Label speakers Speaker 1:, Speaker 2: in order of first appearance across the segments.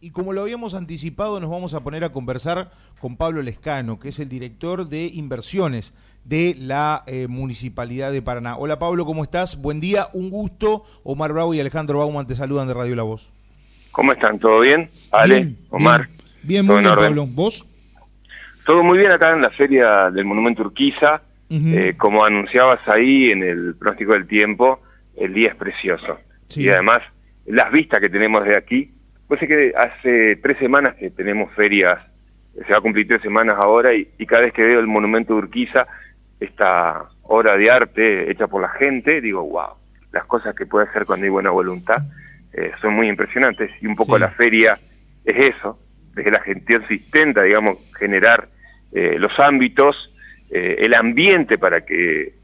Speaker 1: Y como lo habíamos anticipado, nos vamos a poner a conversar con Pablo Lescano, que es el director de inversiones de la eh, Municipalidad de Paraná. Hola Pablo, ¿cómo estás? Buen día, un gusto. Omar Bravo y Alejandro Bauman te saludan de Radio La Voz.
Speaker 2: ¿Cómo están? ¿Todo bien? Ale, Omar.
Speaker 1: Bien, muy bien, Pablo. ¿Vos?
Speaker 2: Todo muy bien acá en la feria del Monumento Urquiza. Eh, como anunciabas ahí en el pronóstico del tiempo, el día es precioso. Y además, las vistas que tenemos de aquí pues es que hace tres semanas que tenemos ferias, se va a cumplir tres semanas ahora y, cada vez que veo el monumento de Urquiza, esta obra de arte hecha por la gente, digo, wow, las cosas que puede hacer cuando hay buena voluntad eh, son muy impresionantes y un poco la feria es eso, desde la gestión intenta, digamos, generar eh, los ámbitos, eh, el ambiente para que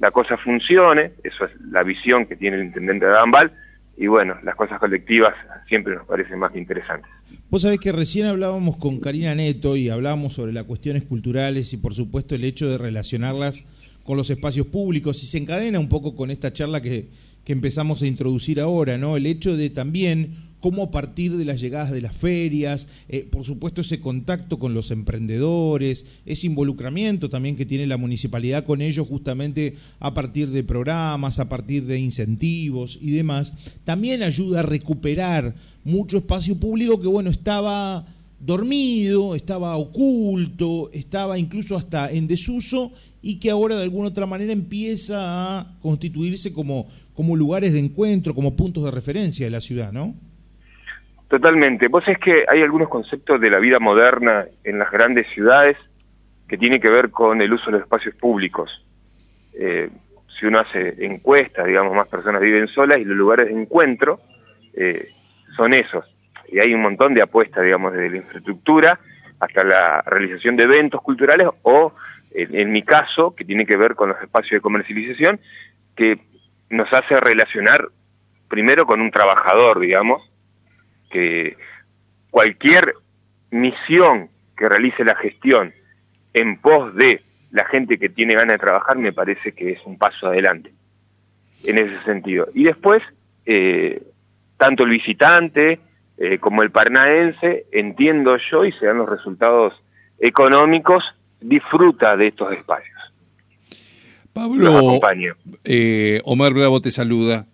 Speaker 2: la cosa funcione, eso es la visión que tiene el intendente de Adambal, y bueno, las cosas colectivas siempre nos parecen más interesantes.
Speaker 1: Vos sabés que recién hablábamos con Karina Neto y hablábamos sobre las cuestiones culturales y por supuesto el hecho de relacionarlas con los espacios públicos y se encadena un poco con esta charla que, que empezamos a introducir ahora, ¿no? El hecho de también cómo a partir de las llegadas de las ferias, eh, por supuesto ese contacto con los emprendedores, ese involucramiento también que tiene la municipalidad con ellos justamente a partir de programas, a partir de incentivos y demás, también ayuda a recuperar mucho espacio público que bueno, estaba dormido, estaba oculto, estaba incluso hasta en desuso y que ahora de alguna otra manera empieza a constituirse como, como lugares de encuentro, como puntos de referencia de la ciudad, ¿no?
Speaker 2: Totalmente. Vos es que hay algunos conceptos de la vida moderna en las grandes ciudades que tienen que ver con el uso de los espacios públicos. Eh, si uno hace encuestas, digamos, más personas viven solas y los lugares de encuentro eh, son esos. Y hay un montón de apuestas, digamos, desde la infraestructura hasta la realización de eventos culturales o, en mi caso, que tiene que ver con los espacios de comercialización, que nos hace relacionar primero con un trabajador, digamos, que cualquier misión que realice la gestión en pos de la gente que tiene ganas de trabajar me parece que es un paso adelante en ese sentido. Y después, eh, tanto el visitante eh, como el parnaense, entiendo yo, y se dan los resultados económicos, disfruta de estos espacios.
Speaker 1: Pablo, eh, Omar Bravo te saluda.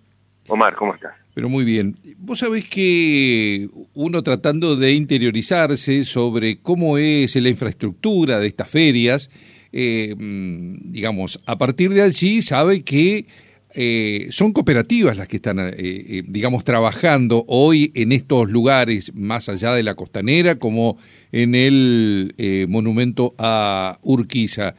Speaker 2: Omar, ¿cómo estás?
Speaker 1: Pero muy bien. Vos sabés que uno tratando de interiorizarse sobre cómo es la infraestructura de estas ferias, eh, mm, digamos, a partir de allí sabe que eh, son cooperativas las que están, eh, digamos, trabajando hoy en estos lugares más allá de la costanera, como en el monumento a Urquiza.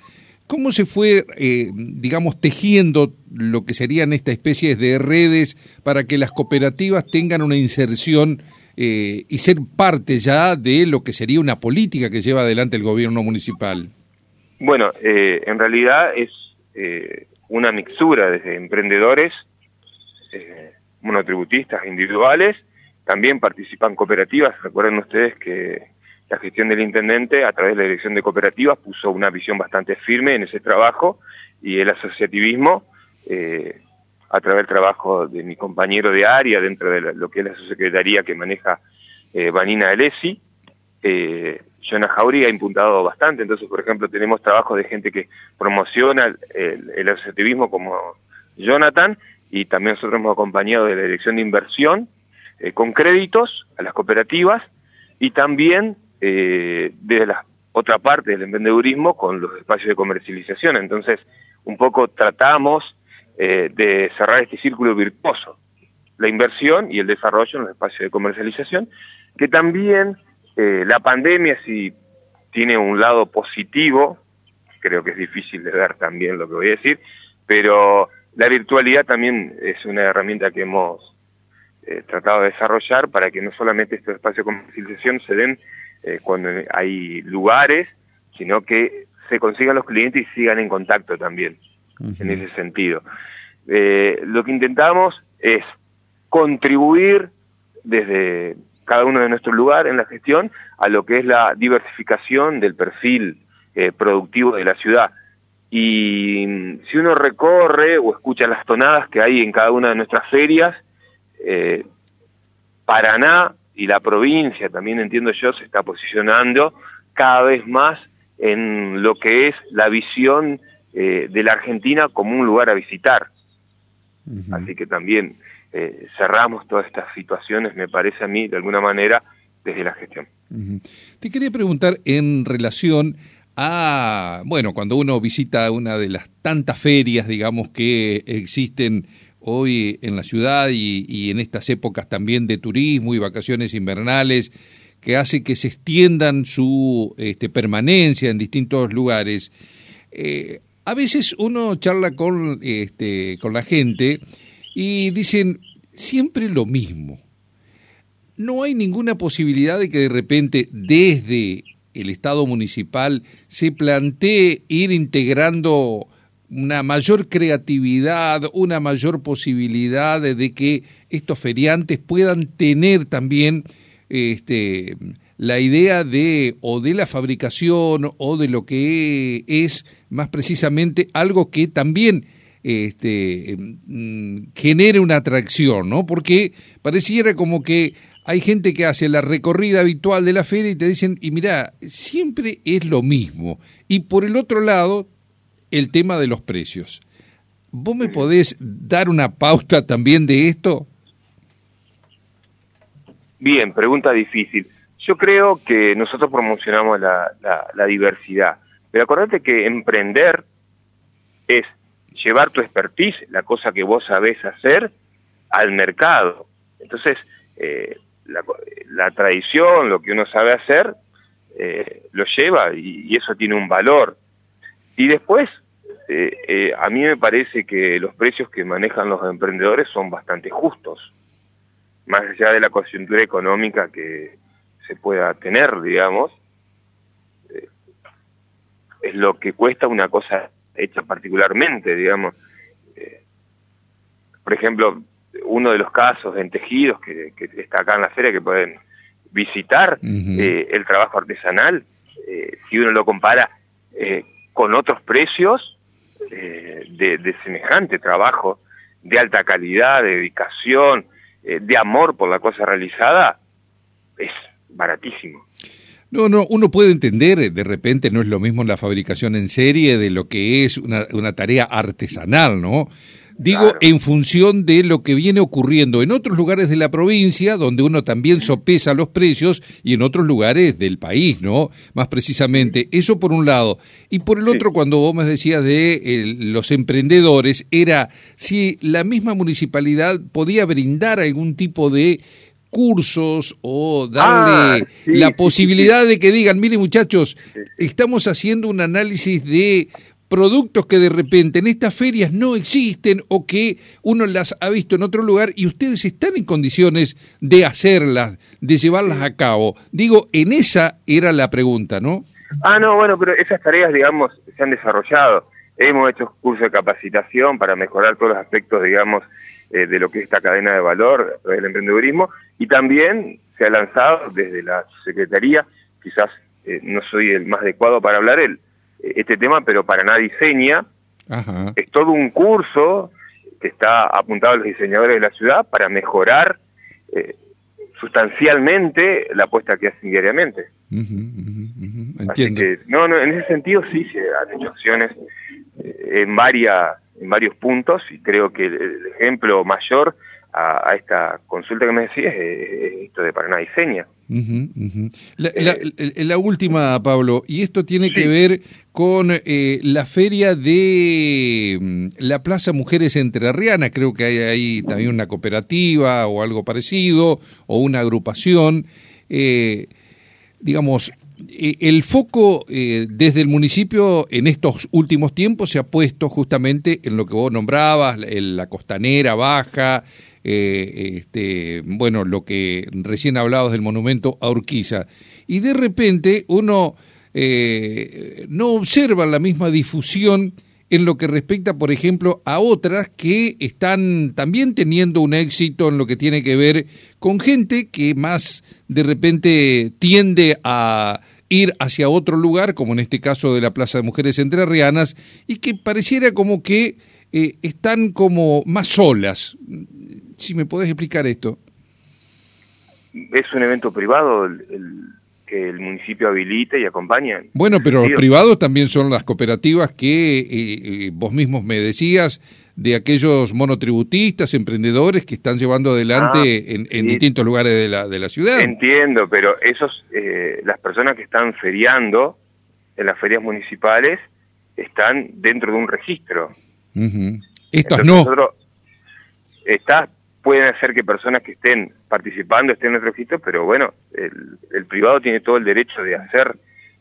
Speaker 1: ¿Cómo se fue, eh, digamos, tejiendo lo que serían esta especie de redes para que las cooperativas tengan una inserción eh, y ser parte ya de lo que sería una política que lleva adelante el gobierno municipal?
Speaker 2: Bueno, eh, en realidad es una mixtura desde emprendedores, monotributistas individuales, también participan cooperativas, recuerden ustedes que la gestión del intendente, a través de la dirección de cooperativas, puso una visión bastante firme en ese trabajo y el asociativismo, eh, a través del trabajo de mi compañero de área dentro de lo que es la subsecretaría que maneja eh, Vanina Alessi, eh, Jonah ha impuntado bastante, entonces por ejemplo tenemos trabajos de gente que promociona el, asociativismo como Jonathan y también nosotros hemos acompañado de la dirección de inversión eh, con créditos a las cooperativas y también eh, desde la otra parte del emprendedurismo con los espacios de comercialización. Entonces, un poco tratamos eh, de cerrar este círculo virtuoso, la inversión y el desarrollo en los espacios de comercialización, que también eh, la pandemia si tiene un lado positivo, creo que es difícil de ver también lo que voy a decir, pero la virtualidad también es una herramienta que hemos tratado de desarrollar para que no solamente estos espacios de comercialización se den eh, cuando hay lugares, sino que se consigan los clientes y sigan en contacto también, en ese sentido. Eh, lo que intentamos es contribuir desde cada uno de nuestros lugares en la gestión a lo que es la diversificación del perfil eh, productivo de la ciudad. Y mm, si uno recorre o escucha las tonadas que hay en cada una de nuestras ferias, Paraná y la provincia también entiendo yo se está posicionando cada vez más en lo que es la visión eh, de la Argentina como un lugar a visitar. Así que también eh, cerramos todas estas situaciones, me parece a mí, de alguna manera, desde la gestión.
Speaker 3: Te quería preguntar en relación a, bueno, cuando uno visita una de las tantas ferias, digamos, que existen hoy en la ciudad y, en estas épocas también de turismo y vacaciones invernales, que hace que se extiendan su este, permanencia en distintos lugares. Eh, a veces uno charla con, este, con la gente y dicen siempre lo mismo. No hay ninguna posibilidad de que de repente desde el Estado municipal se plantee ir integrando una mayor creatividad, una mayor posibilidad de que estos feriantes puedan tener también este, la idea de o de la fabricación o de lo que es más precisamente algo que también este, mm, genere una atracción, ¿no? Porque pareciera como que hay gente que hace la recorrida habitual de la feria y te dicen, y mira, siempre es lo mismo. Y por el otro lado, el tema de los precios. ¿Vos me podés dar una pauta también de esto?
Speaker 2: Bien, pregunta difícil. Yo creo que nosotros promocionamos la, la diversidad, pero acordate que emprender es llevar tu expertise, la cosa que vos sabés hacer, al mercado. Entonces, eh, la, tradición, lo que uno sabe hacer, eh, lo lleva y, eso tiene un valor. Y después, eh, a mí me parece que los precios que manejan los emprendedores son bastante justos, más allá de la coyuntura económica que se pueda tener, digamos, es lo que cuesta una cosa hecha particularmente, digamos. por ejemplo, uno de los casos en tejidos que, está acá en la feria que pueden visitar, eh, el trabajo artesanal, eh, si uno lo compara eh, con otros precios de, semejante trabajo, de alta calidad, de dedicación, de amor por la cosa realizada, es baratísimo.
Speaker 3: No, no, uno puede entender, de repente no es lo mismo la fabricación en serie de lo que es una, una tarea artesanal, ¿no? Digo, en función de lo que viene ocurriendo en otros lugares de la provincia, donde uno también sopesa los precios, y en otros lugares del país, ¿no? Más precisamente. Eso por un lado. Y por el otro, cuando vos me decías de los emprendedores, era si la misma municipalidad podía brindar algún tipo de cursos o darle ah, la posibilidad de que digan, mire muchachos, estamos haciendo un análisis de productos que de repente en estas ferias no existen o que uno las ha visto en otro lugar y ustedes están en condiciones de hacerlas, de llevarlas a cabo. Digo, en esa era la pregunta, ¿no?
Speaker 2: Ah, no, bueno, pero esas tareas, digamos, se han desarrollado. Hemos hecho cursos de capacitación para mejorar todos los aspectos, digamos, eh, de lo que es esta cadena de valor del emprendedurismo y también se ha lanzado desde la Secretaría, quizás eh, no soy el más adecuado para hablar, él este tema, pero para nada diseña. Es todo un curso que está apuntado a los diseñadores de la ciudad para mejorar eh, sustancialmente la apuesta que hacen diariamente.
Speaker 3: Entiendo.
Speaker 2: no, no, en ese sentido sí se han hecho acciones eh, en, varias, en varios puntos y creo que el ejemplo mayor a, esta consulta que me decías es, esto de Paraná Diseña.
Speaker 3: La, última, Pablo, y esto tiene que ver con eh, la feria de mm, la Plaza Mujeres Entrerriana, creo que hay ahí también una cooperativa o algo parecido, o una agrupación. Eh, digamos, eh, el foco desde el municipio en estos últimos tiempos se ha puesto justamente en lo que vos nombrabas, en la costanera baja, eh, este, bueno, lo que recién hablabas del monumento a Urquiza. Y de repente uno eh, no observa la misma difusión en lo que respecta, por ejemplo, a otras que están también teniendo un éxito en lo que tiene que ver con gente que más de repente tiende a ir hacia otro lugar, como en este caso de la Plaza de Mujeres Entrerrianas, y que pareciera como que eh, están como más solas. Si me podés explicar esto.
Speaker 2: es un evento privado el, que el municipio habilita y acompaña.
Speaker 3: Bueno, pero los privados también son las cooperativas que eh, eh, vos mismos me decías de aquellos monotributistas, emprendedores que están llevando adelante ah, en, distintos lugares de la, de la ciudad.
Speaker 2: Entiendo, pero esos, eh, las personas que están feriando en las ferias municipales están dentro de un registro.
Speaker 3: Estas no.
Speaker 2: Estas pueden hacer que personas que estén participando estén en el registro, pero bueno, el, privado tiene todo el derecho de hacer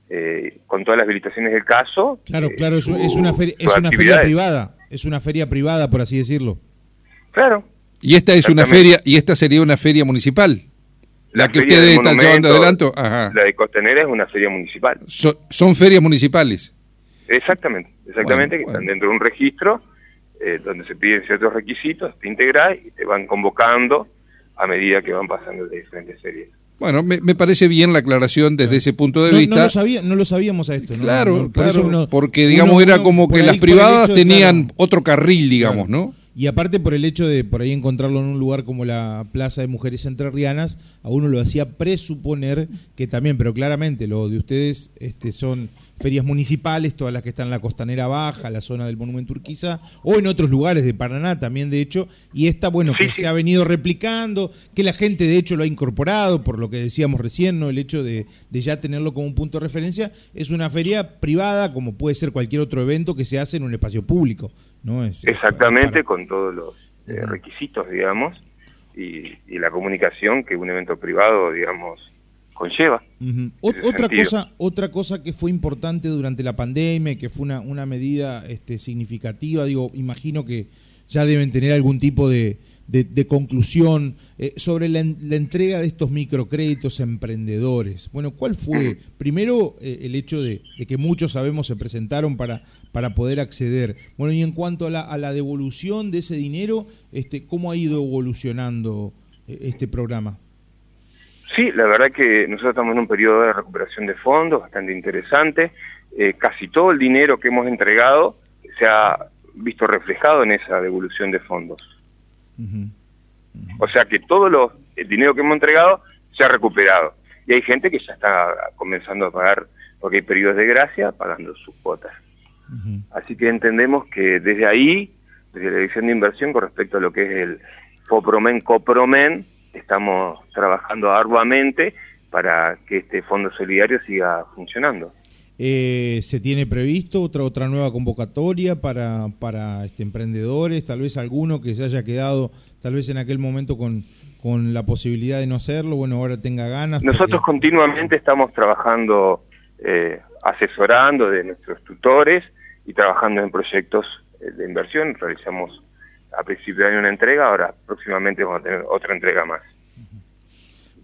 Speaker 2: eh, con todas las habilitaciones del caso.
Speaker 1: Claro, eh, claro, es, una, feria, es una feria privada, es una feria privada, por así decirlo.
Speaker 2: Claro.
Speaker 3: Y esta es una feria, y esta sería una feria municipal. La, que ustedes están llevando adelanto.
Speaker 2: La de Costanera es una feria municipal.
Speaker 3: son ferias municipales.
Speaker 2: Exactamente, exactamente, que están dentro de un registro eh, donde se piden ciertos requisitos, te integras y te van convocando a medida que van pasando de diferentes series.
Speaker 3: Bueno, me, parece bien la aclaración desde ese punto de vista.
Speaker 1: No lo, sabía, no lo sabíamos a esto. ¿no?
Speaker 3: Claro, claro, porque digamos era como que las privadas tenían otro carril, digamos, ¿no?
Speaker 1: Y aparte por el hecho de por ahí encontrarlo en un lugar como la Plaza de Mujeres Entrerrianas, a uno lo hacía presuponer que también, pero claramente lo de ustedes este, son ferias municipales, todas las que están en la costanera baja, la zona del Monumento Urquiza, o en otros lugares de Paraná también, de hecho, y esta, bueno, que se ha venido replicando, que la gente de hecho lo ha incorporado, por lo que decíamos recién, ¿no? El hecho de, ya tenerlo como un punto de referencia, es una feria privada, como puede ser cualquier otro evento que se hace en un espacio público, ¿no? Es,
Speaker 2: Exactamente, con todos los eh, requisitos, digamos, y, y la comunicación que un evento privado, digamos, conlleva.
Speaker 1: Otra cosa, otra cosa que fue importante durante la pandemia, que fue una, una medida este, significativa, digo, imagino que ya deben tener algún tipo de, de, conclusión eh, sobre la, entrega de estos microcréditos a emprendedores. Bueno, ¿cuál fue? Primero, eh, el hecho de, que muchos sabemos se presentaron para, para poder acceder. Bueno, y en cuanto a la, a la devolución de ese dinero, este, ¿cómo ha ido evolucionando eh, este programa?
Speaker 2: Sí, la verdad que nosotros estamos en un periodo de recuperación de fondos bastante interesante. Eh, casi todo el dinero que hemos entregado se ha visto reflejado en esa devolución de fondos. O sea que todo el dinero que hemos entregado se ha recuperado. Y hay gente que ya está comenzando a pagar, porque hay periodos de gracia, pagando sus cuotas. Así que entendemos que desde ahí, desde la dirección de inversión con respecto a lo que es el FOPROMEN, COPROMEN, estamos trabajando arduamente para que este fondo solidario siga funcionando.
Speaker 1: Eh, ¿Se tiene previsto otra otra nueva convocatoria para, para este, emprendedores? Tal vez alguno que se haya quedado tal vez en aquel momento con, con la posibilidad de no hacerlo, bueno, ahora tenga ganas.
Speaker 2: Nosotros continuamente estamos trabajando, eh, asesorando de nuestros tutores y trabajando en proyectos eh, de inversión. Realizamos principio año una entrega, ahora próximamente vamos a tener otra entrega más.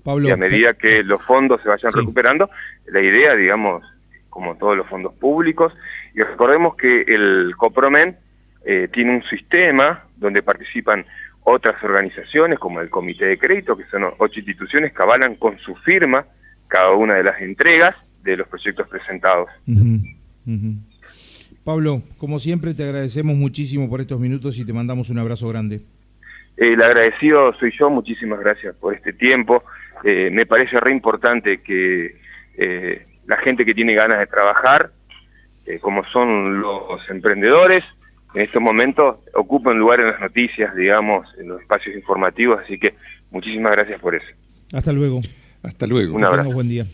Speaker 2: Pablo, y a medida que los fondos se vayan recuperando, la idea, digamos, como todos los fondos públicos, y recordemos que el COPROMEN eh, tiene un sistema donde participan otras organizaciones como el Comité de Crédito, que son ocho instituciones que avalan con su firma cada una de las entregas de los proyectos presentados.
Speaker 1: Pablo, como siempre te agradecemos muchísimo por estos minutos y te mandamos un abrazo grande.
Speaker 2: El agradecido soy yo, muchísimas gracias por este tiempo. Eh, me parece re importante que eh, la gente que tiene ganas de trabajar, eh, como son los emprendedores, en estos momentos ocupan lugar en las noticias, digamos, en los espacios informativos, así que muchísimas gracias por eso.
Speaker 1: Hasta luego.
Speaker 3: Hasta luego.
Speaker 2: Un abrazo.
Speaker 1: Buen día.